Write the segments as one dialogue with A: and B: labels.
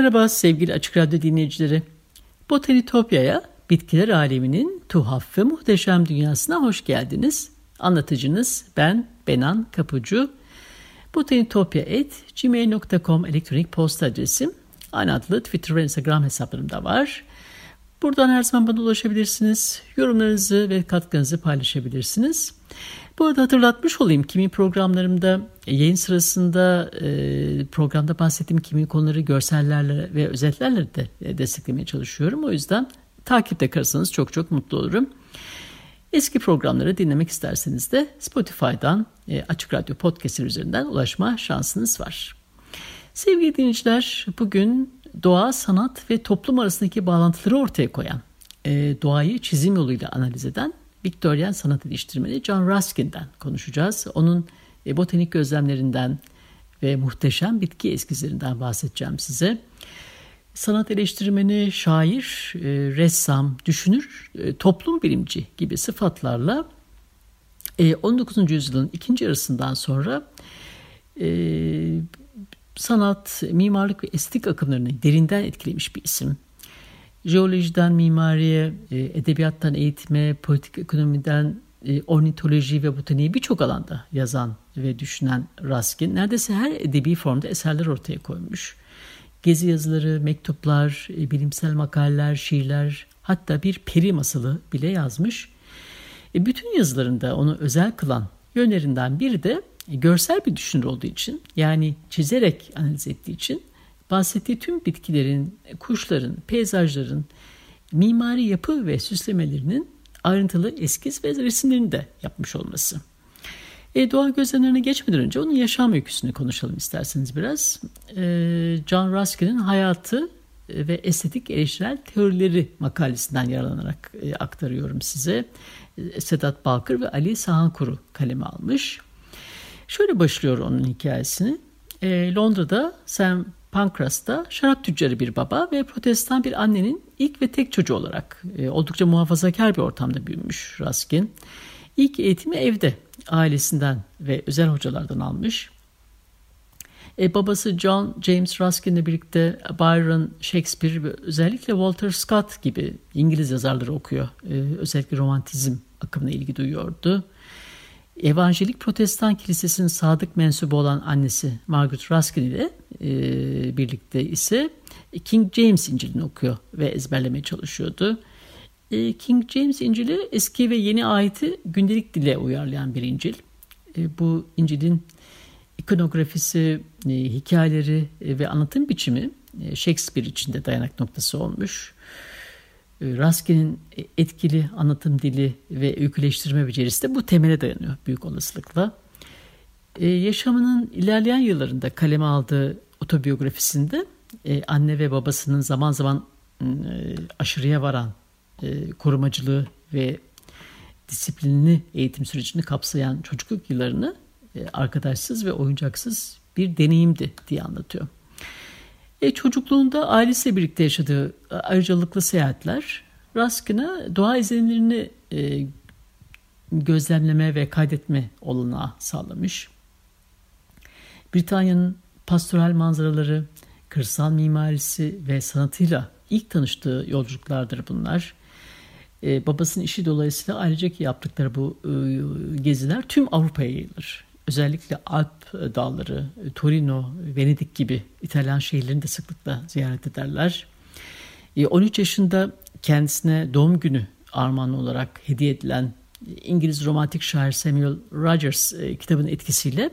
A: Merhaba sevgili Açık Radyo dinleyicileri. Botanitopya'ya, bitkiler aleminin tuhaf ve muhteşem dünyasına hoş geldiniz. Anlatıcınız ben Benan Kapucu. Botanitopya.gmail.com elektronik posta adresim. Aynı adlı Twitter ve Instagram hesaplarım da var. Buradan her zaman bana ulaşabilirsiniz. Yorumlarınızı ve katkınızı paylaşabilirsiniz. Bu arada hatırlatmış olayım kimi programlarımda yayın sırasında e, programda bahsettiğim kimi konuları görsellerle ve özetlerle de e, desteklemeye çalışıyorum. O yüzden takipte kalırsanız çok çok mutlu olurum. Eski programları dinlemek isterseniz de Spotify'dan e, Açık Radyo Podcast'in üzerinden ulaşma şansınız var. Sevgili dinleyiciler bugün doğa, sanat ve toplum arasındaki bağlantıları ortaya koyan, e, doğayı çizim yoluyla analiz eden Victorian sanat eleştirmeni John Ruskin'den konuşacağız. Onun e, botanik gözlemlerinden ve muhteşem bitki eskizlerinden bahsedeceğim size. Sanat eleştirmeni, şair, e, ressam, düşünür, e, toplum bilimci gibi sıfatlarla 19. yüzyılın ikinci yarısından sonra sanat, mimarlık ve estetik akımlarını derinden etkilemiş bir isim jeolojiden mimariye, e, edebiyattan eğitime, politik ekonomiden e, ornitoloji ve botaniği birçok alanda yazan ve düşünen Raskin neredeyse her edebi formda eserler ortaya koymuş. Gezi yazıları, mektuplar, e, bilimsel makaleler, şiirler hatta bir peri masalı bile yazmış. Bütün yazılarında onu özel kılan yönlerinden biri de görsel bir düşünür olduğu için yani çizerek analiz ettiği için bahsettiği tüm bitkilerin, kuşların, peyzajların mimari yapı ve süslemelerinin ayrıntılı eskiz ve resimlerini de yapmış olması. E, doğa gözlemlerine geçmeden önce onun yaşam öyküsünü konuşalım isterseniz biraz. E, John Ruskin'in hayatı ve estetik eleştirel teorileri makalesinden yararlanarak e, aktarıyorum size. E, Sedat Balkır ve Ali Sahankuru kaleme almış. Şöyle başlıyor onun hikayesini. E, Londra'da Sam Pancras'ta şarap tüccarı bir baba ve protestan bir annenin ilk ve tek çocuğu olarak e, oldukça muhafazakar bir ortamda büyümüş Raskin. İlk eğitimi evde ailesinden ve özel hocalardan almış. E, babası John James Ruskin ile birlikte Byron, Shakespeare ve özellikle Walter Scott gibi İngiliz yazarları okuyor. E, özellikle romantizm akımına ilgi duyuyordu. Evangelik Protestan Kilisesi'nin sadık mensubu olan annesi Margaret Ruskin ile e, birlikte ise King James İncil'ini okuyor ve ezberlemeye çalışıyordu. E, King James İncil'i eski ve yeni ayeti gündelik dile uyarlayan bir İncil. E, bu İncil'in ikonografisi, e, hikayeleri e, ve anlatım biçimi e, Shakespeare içinde dayanak noktası olmuş. Raskin'in etkili anlatım dili ve öyküleştirme becerisi de bu temele dayanıyor büyük olasılıkla. Ee, yaşamının ilerleyen yıllarında kaleme aldığı otobiyografisinde e, anne ve babasının zaman zaman e, aşırıya varan e, korumacılığı ve disiplinli eğitim sürecini kapsayan çocukluk yıllarını e, arkadaşsız ve oyuncaksız bir deneyimdi diye anlatıyor. E, çocukluğunda ailesiyle birlikte yaşadığı e, ayrıcalıklı seyahatler Raskin'e doğa izlenimlerini e, gözlemleme ve kaydetme olanağı sağlamış. Britanya'nın pastoral manzaraları, kırsal mimarisi ve sanatıyla ilk tanıştığı yolculuklardır bunlar. Ee, babasının işi dolayısıyla ayrıca yaptıkları bu e, geziler tüm Avrupa'ya yayılır. Özellikle Alp dağları, Torino, Venedik gibi İtalyan şehirlerini de sıklıkla ziyaret ederler. 13 ee, yaşında kendisine doğum günü armağanı olarak hediye edilen İngiliz romantik şair Samuel Rogers e, kitabının etkisiyle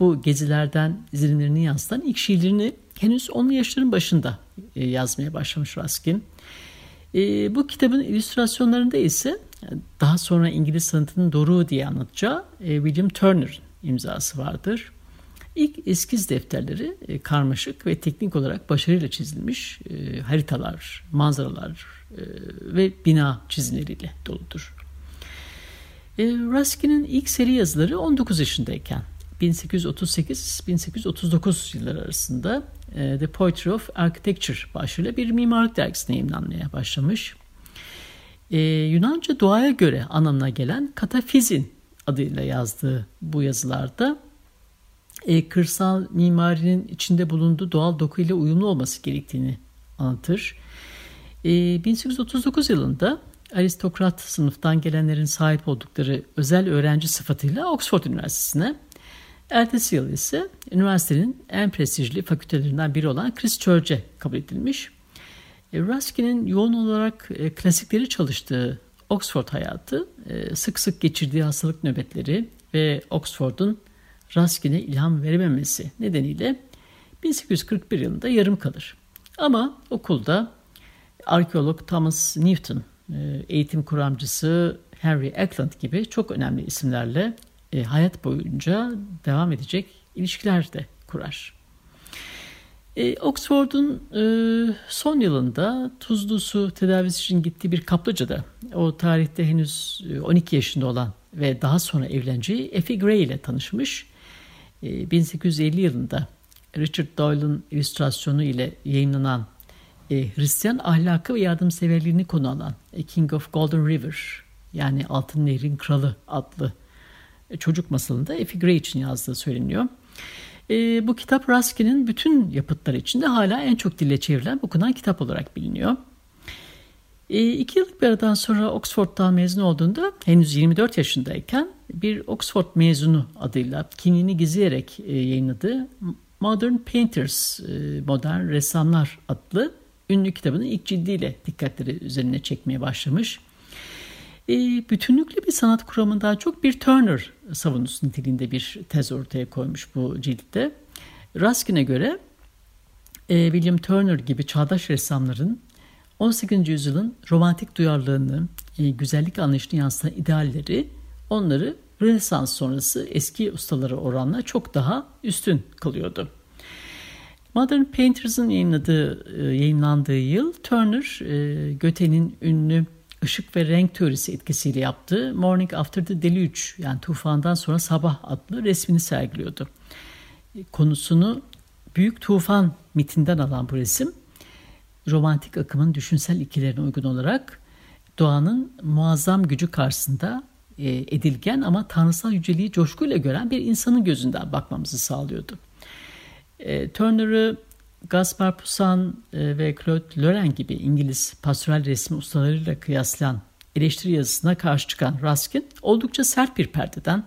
A: bu gezilerden izlenimlerini yansıtan ilk şiirlerini henüz 10'lu yaşların başında e, yazmaya başlamış Ruskin. E, bu kitabın illüstrasyonlarında ise daha sonra İngiliz sanatının doruğu diye anlatacağı e, William Turner imzası vardır. İlk eskiz defterleri e, karmaşık ve teknik olarak başarıyla çizilmiş e, haritalar, manzaralar e, ve bina çizimleriyle doludur. E, Ruskin'in ilk seri yazıları 19 yaşındayken 1838-1839 yılları arasında e, The Poetry of Architecture başlığıyla bir mimarlık dergisine yayınlanmaya başlamış. E, Yunanca doğaya göre anlamına gelen katafizin adıyla yazdığı bu yazılarda e, kırsal mimarinin içinde bulunduğu doğal dokuyla uyumlu olması gerektiğini anlatır. E, 1839 yılında aristokrat sınıftan gelenlerin sahip oldukları özel öğrenci sıfatıyla Oxford Üniversitesi'ne, ertesi yıl ise üniversitenin en prestijli fakültelerinden biri olan Christ Church'e kabul edilmiş. E, Ruskin'in yoğun olarak e, klasikleri çalıştığı Oxford hayatı, e, sık sık geçirdiği hastalık nöbetleri ve Oxford'un Ruskin'e ilham verememesi nedeniyle 1841 yılında yarım kalır. Ama okulda arkeolog Thomas Newton, e, eğitim kuramcısı Henry Eckland gibi çok önemli isimlerle e, hayat boyunca devam edecek ilişkiler de kurar. E, Oxford'un son yılında tuzlu su tedavisi için gittiği bir kaplıcada o tarihte henüz 12 yaşında olan ve daha sonra evleneceği Effie Gray ile tanışmış 1850 ee, yılında Richard Doyle'ın illüstrasyonu ile yayınlanan e, Hristiyan ahlakı ve yardımseverliğini konu alan A King of Golden River yani Altın Nehrin Kralı adlı e, çocuk masalında Effie Gray için yazdığı söyleniyor. E, bu kitap Ruskin'in bütün yapıtları içinde hala en çok dille çevrilen okunan kitap olarak biliniyor. E, iki yıllık bir aradan sonra Oxford'dan mezun olduğunda henüz 24 yaşındayken bir Oxford mezunu adıyla kimliğini gizleyerek e, yayınladığı Modern Painters, e, Modern Ressamlar adlı ünlü kitabının ilk cildiyle dikkatleri üzerine çekmeye başlamış. E, bütünlüklü bir sanat kuramından çok bir Turner savunucusu niteliğinde bir tez ortaya koymuş bu ciltte. Ruskin'e göre e, William Turner gibi çağdaş ressamların 18. yüzyılın romantik duyarlılığını, e, güzellik anlayışını yansıtan idealleri onları Rönesans sonrası eski ustaları oranla çok daha üstün kılıyordu. Modern Painters'ın yayınladığı, e, yayınlandığı yıl Turner, e, Göte'nin ünlü ışık ve renk teorisi etkisiyle yaptığı Morning After the Deluge yani tufandan sonra sabah adlı resmini sergiliyordu. Konusunu büyük tufan mitinden alan bu resim romantik akımın düşünsel ikilerine uygun olarak doğanın muazzam gücü karşısında e, edilgen ama tanrısal yüceliği coşkuyla gören bir insanın gözünden bakmamızı sağlıyordu. E, Turner'ı Gaspar Poussin e, ve Claude Lorrain gibi İngiliz pastoral resmi ustalarıyla kıyaslayan eleştiri yazısına karşı çıkan Ruskin oldukça sert bir perdeden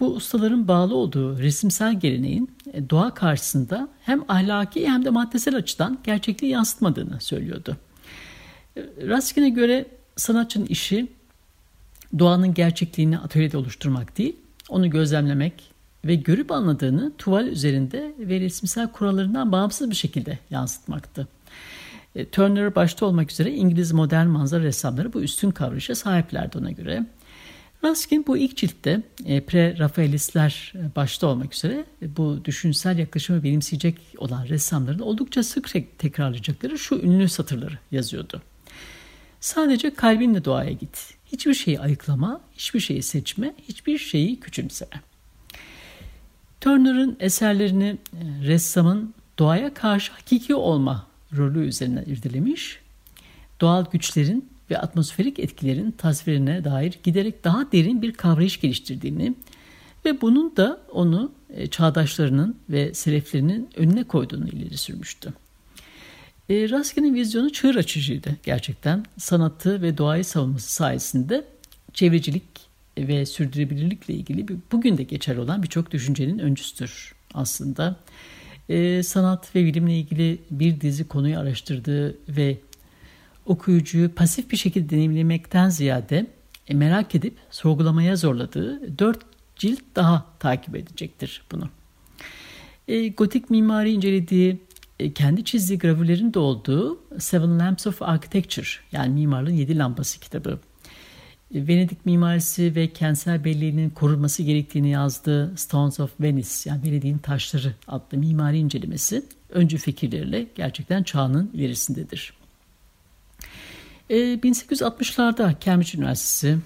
A: bu ustaların bağlı olduğu resimsel geleneğin e, doğa karşısında hem ahlaki hem de maddesel açıdan gerçekliği yansıtmadığını söylüyordu. E, Ruskin'e göre sanatçının işi doğanın gerçekliğini atölyede oluşturmak değil, onu gözlemlemek ve görüp anladığını tuval üzerinde ve resimsel kurallarından bağımsız bir şekilde yansıtmaktı. E, Turner başta olmak üzere İngiliz modern manzara ressamları bu üstün kavrayışa sahiplerdi ona göre. Ruskin bu ilk ciltte e, pre-Rafaelistler e, başta olmak üzere bu düşünsel yaklaşımı benimseyecek olan ressamların oldukça sık tekrarlayacakları şu ünlü satırları yazıyordu. Sadece kalbinle doğaya git. Hiçbir şeyi ayıklama, hiçbir şeyi seçme, hiçbir şeyi küçümseme. Turner'ın eserlerini e, ressamın doğaya karşı hakiki olma rolü üzerine irdelemiş, doğal güçlerin ve atmosferik etkilerin tasvirine dair giderek daha derin bir kavrayış geliştirdiğini ve bunun da onu e, çağdaşlarının ve seleflerinin önüne koyduğunu ileri sürmüştü. E, Raskin'in vizyonu çığır açıcıydı gerçekten. Sanatı ve doğayı savunması sayesinde çevrecilik ve sürdürülebilirlikle ilgili bugün de geçerli olan birçok düşüncenin öncüsüdür aslında. E, sanat ve bilimle ilgili bir dizi konuyu araştırdığı ve okuyucuyu pasif bir şekilde deneyimlemekten ziyade e, merak edip sorgulamaya zorladığı dört cilt daha takip edecektir bunu. E, gotik mimari incelediği e, kendi çizdiği gravürlerin de olduğu Seven Lamps of Architecture yani mimarlığın yedi lambası kitabı. E, Venedik mimarisi ve kentsel belleğinin korunması gerektiğini yazdığı Stones of Venice yani Venedik'in taşları adlı mimari incelemesi öncü fikirleriyle gerçekten çağının ilerisindedir. 1860'larda Cambridge Üniversitesi,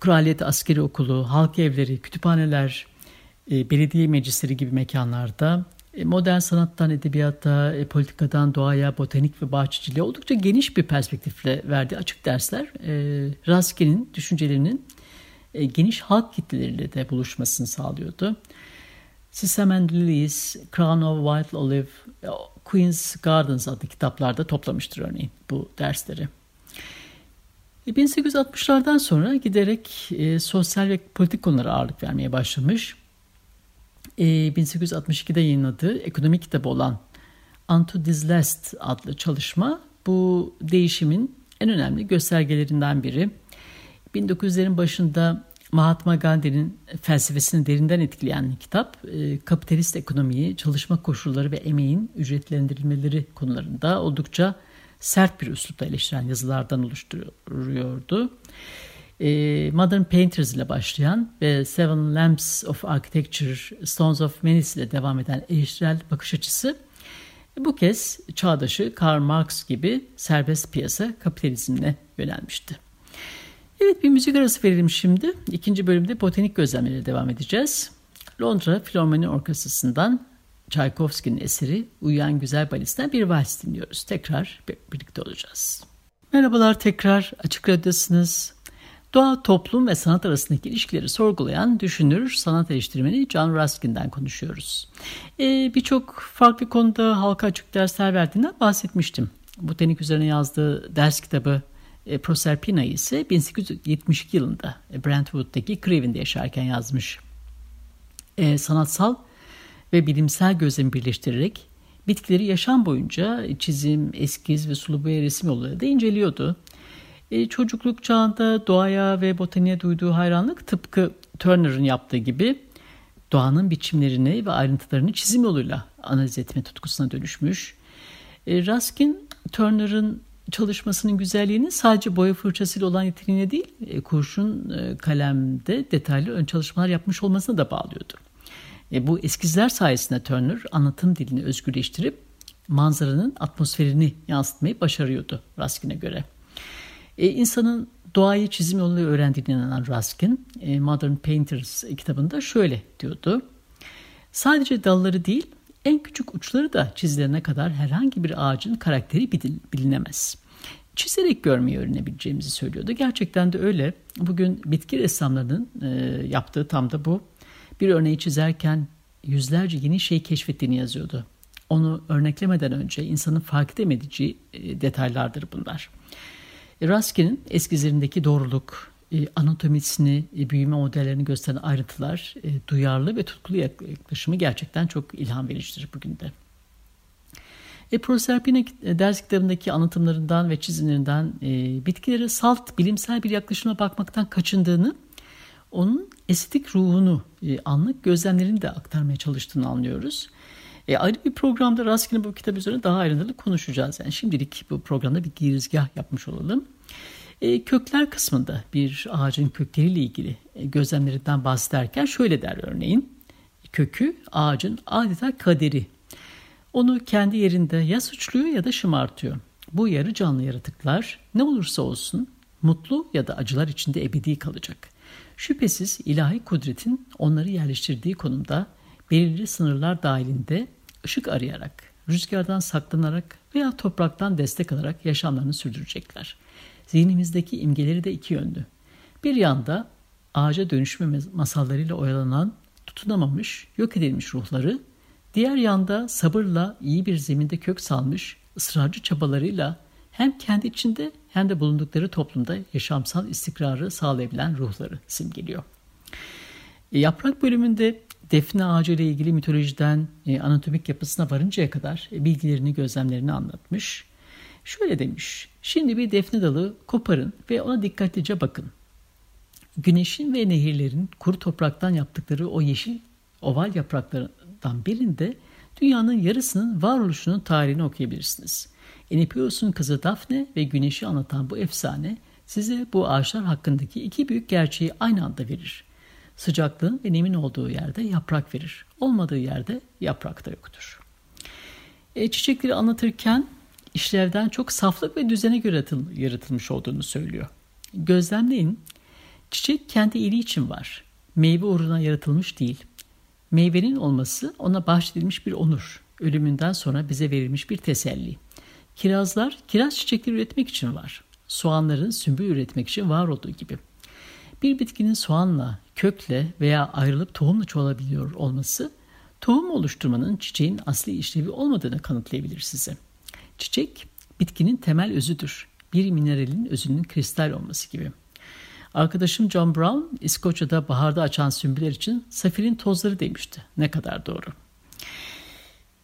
A: Kraliyet Askeri Okulu, halk evleri, kütüphaneler, belediye meclisleri gibi mekanlarda e, modern sanattan edebiyata, e, politikadan doğaya, botanik ve bahçeciliğe oldukça geniş bir perspektifle verdiği açık dersler e, Raskin'in düşüncelerinin geniş halk kitleleriyle de buluşmasını sağlıyordu. Sisam and Lilies, Crown of White Olive, Queen's Gardens adlı kitaplarda toplamıştır örneğin bu dersleri. 1860'lardan sonra giderek e, sosyal ve politik konulara ağırlık vermeye başlamış 1862'de yayınladığı ekonomi kitabı olan Unto This Last adlı çalışma bu değişimin en önemli göstergelerinden biri. 1900'lerin başında Mahatma Gandhi'nin felsefesini derinden etkileyen kitap, kapitalist ekonomiyi, çalışma koşulları ve emeğin ücretlendirilmeleri konularında oldukça sert bir üslupla eleştiren yazılardan oluşturuyordu. Modern Painters ile başlayan ve Seven Lamps of Architecture, Stones of Venice ile devam eden eleştirel bakış açısı bu kez çağdaşı Karl Marx gibi serbest piyasa kapitalizmine yönelmişti. Evet bir müzik arası verelim şimdi. İkinci bölümde botanik gözlemleriyle devam edeceğiz. Londra Filharmoni Orkestrası'ndan Tchaikovsky'nin eseri Uyuyan Güzel Balis'ten bir vals dinliyoruz. Tekrar birlikte olacağız. Merhabalar tekrar Açık Radyo'dasınız. Doğa, toplum ve sanat arasındaki ilişkileri sorgulayan düşünür, sanat eleştirmeni John Ruskin'den konuşuyoruz. Ee, Birçok farklı konuda halka açık dersler verdiğinden bahsetmiştim. Botanik üzerine yazdığı ders kitabı e, Proserpina ise 1872 yılında Brentwood'daki Craven'de yaşarken yazmış. E, sanatsal ve bilimsel gözlemi birleştirerek bitkileri yaşam boyunca çizim, eskiz ve sulu boya resim yolları da inceliyordu. E, çocukluk çağında doğaya ve botaniğe duyduğu hayranlık tıpkı Turner'ın yaptığı gibi doğanın biçimlerini ve ayrıntılarını çizim yoluyla analiz etme tutkusuna dönüşmüş. E, Raskin Turner'ın çalışmasının güzelliğini sadece boya fırçasıyla olan yeteneğine değil, e, kurşun e, kalemde detaylı ön çalışmalar yapmış olmasına da bağlıyordu. Bu eskizler sayesinde Turner anlatım dilini özgürleştirip manzaranın atmosferini yansıtmayı başarıyordu Raskin'e göre. E, insanın doğayı çizim yoluyla öğrendiğine inanan Ruskin, e, Modern Painters kitabında şöyle diyordu. Sadece dalları değil, en küçük uçları da çizilene kadar herhangi bir ağacın karakteri bilinemez. Çizerek görmeyi öğrenebileceğimizi söylüyordu. Gerçekten de öyle. Bugün bitki ressamlarının e, yaptığı tam da bu. Bir örneği çizerken yüzlerce yeni şey keşfettiğini yazıyordu. Onu örneklemeden önce insanın fark edemediği e, detaylardır bunlar. Raskin'in eskizlerindeki doğruluk, e, anatomisini, e, büyüme modellerini gösteren ayrıntılar, e, duyarlı ve tutkulu yaklaşımı gerçekten çok ilham vericidir bugün de. E, Proserpina ders kitabındaki anlatımlarından ve çizimlerinden e, bitkilere salt bilimsel bir yaklaşıma bakmaktan kaçındığını, onun estetik ruhunu, e, anlık gözlemlerini de aktarmaya çalıştığını anlıyoruz. E, ayrı bir programda Raskin'in bu kitap üzerine daha ayrıntılı konuşacağız. Yani şimdilik bu programda bir girizgah yapmış olalım. E, kökler kısmında bir ağacın kökleriyle ilgili e, gözlemlerinden bahsederken şöyle der örneğin. Kökü ağacın adeta kaderi. Onu kendi yerinde ya suçluyor ya da şımartıyor. Bu yarı canlı yaratıklar ne olursa olsun mutlu ya da acılar içinde ebedi kalacak. Şüphesiz ilahi kudretin onları yerleştirdiği konumda belirli sınırlar dahilinde ışık arayarak, rüzgardan saklanarak veya topraktan destek alarak yaşamlarını sürdürecekler. Zihnimizdeki imgeleri de iki yönlü. Bir yanda ağaca dönüşme masallarıyla oyalanan, tutunamamış, yok edilmiş ruhları, diğer yanda sabırla iyi bir zeminde kök salmış, ısrarcı çabalarıyla hem kendi içinde hem de bulundukları toplumda yaşamsal istikrarı sağlayabilen ruhları simgeliyor. Yaprak bölümünde defne ağacı ile ilgili mitolojiden e, anatomik yapısına varıncaya kadar e, bilgilerini, gözlemlerini anlatmış. Şöyle demiş, şimdi bir defne dalı koparın ve ona dikkatlice bakın. Güneşin ve nehirlerin kuru topraktan yaptıkları o yeşil oval yapraklarından birinde dünyanın yarısının varoluşunun tarihini okuyabilirsiniz. Enipeus'un kızı Daphne ve güneşi anlatan bu efsane size bu ağaçlar hakkındaki iki büyük gerçeği aynı anda verir. Sıcaklığın ve nemin olduğu yerde yaprak verir. Olmadığı yerde yaprak da yoktur. E, çiçekleri anlatırken işlevden çok saflık ve düzene göre yaratılmış olduğunu söylüyor. Gözlemleyin, çiçek kendi iyiliği için var. Meyve uğruna yaratılmış değil. Meyvenin olması ona bahşedilmiş bir onur. Ölümünden sonra bize verilmiş bir teselli. Kirazlar kiraz çiçekleri üretmek için var. Soğanların sümbül üretmek için var olduğu gibi. Bir bitkinin soğanla, kökle veya ayrılıp tohumla çoğalabiliyor olması tohum oluşturmanın çiçeğin asli işlevi olmadığını kanıtlayabilir size. Çiçek bitkinin temel özüdür. Bir mineralin özünün kristal olması gibi. Arkadaşım John Brown İskoçya'da baharda açan sümbüller için safirin tozları demişti. Ne kadar doğru.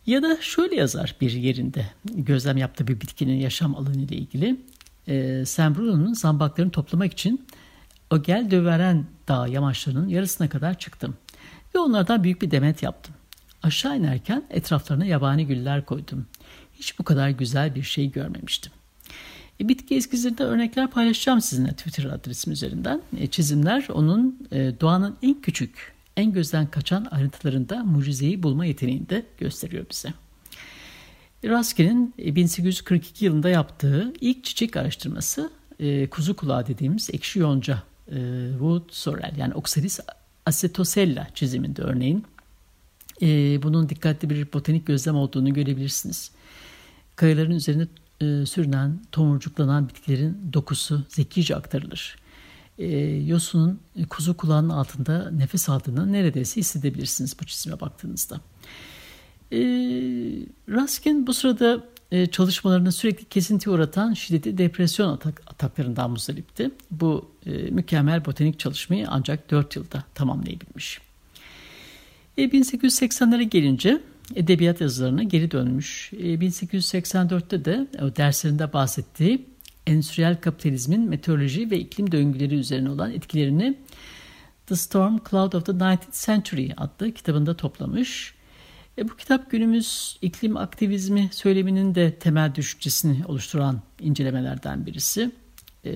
A: Ya da şöyle yazar bir yerinde gözlem yaptığı bir bitkinin yaşam alanı ile ilgili. E, Sam Bruno'nun zambaklarını toplamak için o gel döveren dağ yamaçlarının yarısına kadar çıktım. Ve onlardan büyük bir demet yaptım. Aşağı inerken etraflarına yabani güller koydum. Hiç bu kadar güzel bir şey görmemiştim. E, bitki eskizlerinde örnekler paylaşacağım sizinle Twitter adresim üzerinden. E, çizimler onun e, doğanın en küçük, en gözden kaçan ayrıntılarında mucizeyi bulma yeteneğini de gösteriyor bize. Raskin'in 1842 e, yılında yaptığı ilk çiçek araştırması e, kuzu kulağı dediğimiz ekşi yonca e, Wood sorrel yani Oxalis acetosella çiziminde örneğin e, bunun dikkatli bir botanik gözlem olduğunu görebilirsiniz. Kayaların üzerine e, sürünen, tomurcuklanan bitkilerin dokusu zekice aktarılır. E, yosunun e, kuzu kulağının altında nefes aldığını neredeyse hissedebilirsiniz bu çizime baktığınızda. E, Raskin bu sırada e, çalışmalarını sürekli kesinti uğratan şiddetli depresyon atak, ataklarından muzdaripti. Bu e, mükemmel botanik çalışmayı ancak 4 yılda tamamlayabilmiş. E, 1880'lere gelince edebiyat yazılarına geri dönmüş. E, 1884'te de o derslerinde bahsettiği endüstriyel kapitalizmin meteoroloji ve iklim döngüleri üzerine olan etkilerini The Storm Cloud of the 19th Century adlı kitabında toplamış. E, bu kitap günümüz iklim aktivizmi söyleminin de temel düşüncesini oluşturan incelemelerden birisi. E,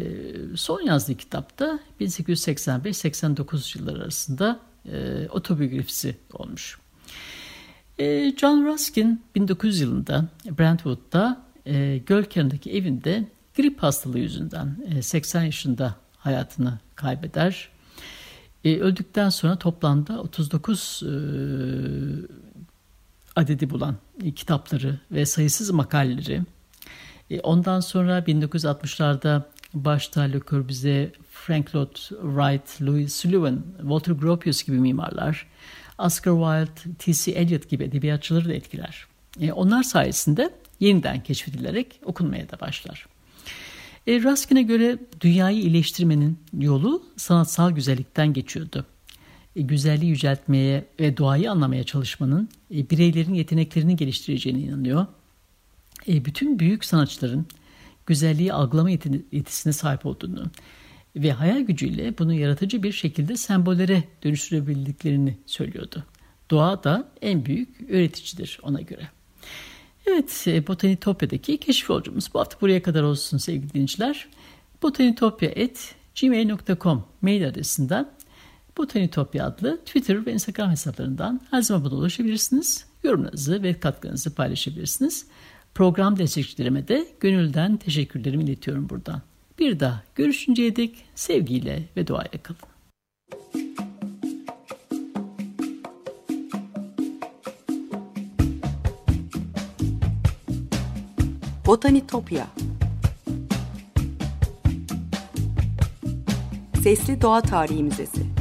A: son yazdığı kitapta 1885-89 yılları arasında e, otobiyografisi olmuş. E, John Ruskin 1900 yılında Brentwood'da e, göl kenarındaki evinde grip hastalığı yüzünden e, 80 yaşında hayatını kaybeder. E, öldükten sonra toplamda 39 e, adedi bulan e, kitapları ve sayısız makaleleri. E, ondan sonra 1960'larda başta Le Corbusier, Frank Lloyd Wright, Louis Sullivan, Walter Gropius gibi mimarlar, Oscar Wilde, T.C. Eliot gibi edebiyatçıları da etkiler. E, onlar sayesinde yeniden keşfedilerek okunmaya da başlar. E, Ruskin'e göre dünyayı iyileştirmenin yolu sanatsal güzellikten geçiyordu. E, güzelliği yüceltmeye ve doğayı anlamaya çalışmanın e, bireylerin yeteneklerini geliştireceğine inanıyor. E, bütün büyük sanatçıların güzelliği algılama yetisine sahip olduğunu ve hayal gücüyle bunu yaratıcı bir şekilde sembollere dönüştürebildiklerini söylüyordu. Doğa da en büyük öğreticidir ona göre. Evet, Botanitopya'daki keşif yolcumuz bu hafta buraya kadar olsun sevgili dinleyiciler. botanitopya.gmail.com mail adresinden Botanitopya adlı Twitter ve Instagram hesaplarından her zaman bana ulaşabilirsiniz. Yorumlarınızı ve katkınızı paylaşabilirsiniz. Program destekçilerime de gönülden teşekkürlerimi iletiyorum buradan. Bir daha görüşünceye dek sevgiyle ve duayla kalın.
B: Botanitopya Sesli Doğa Tarihi Müzesi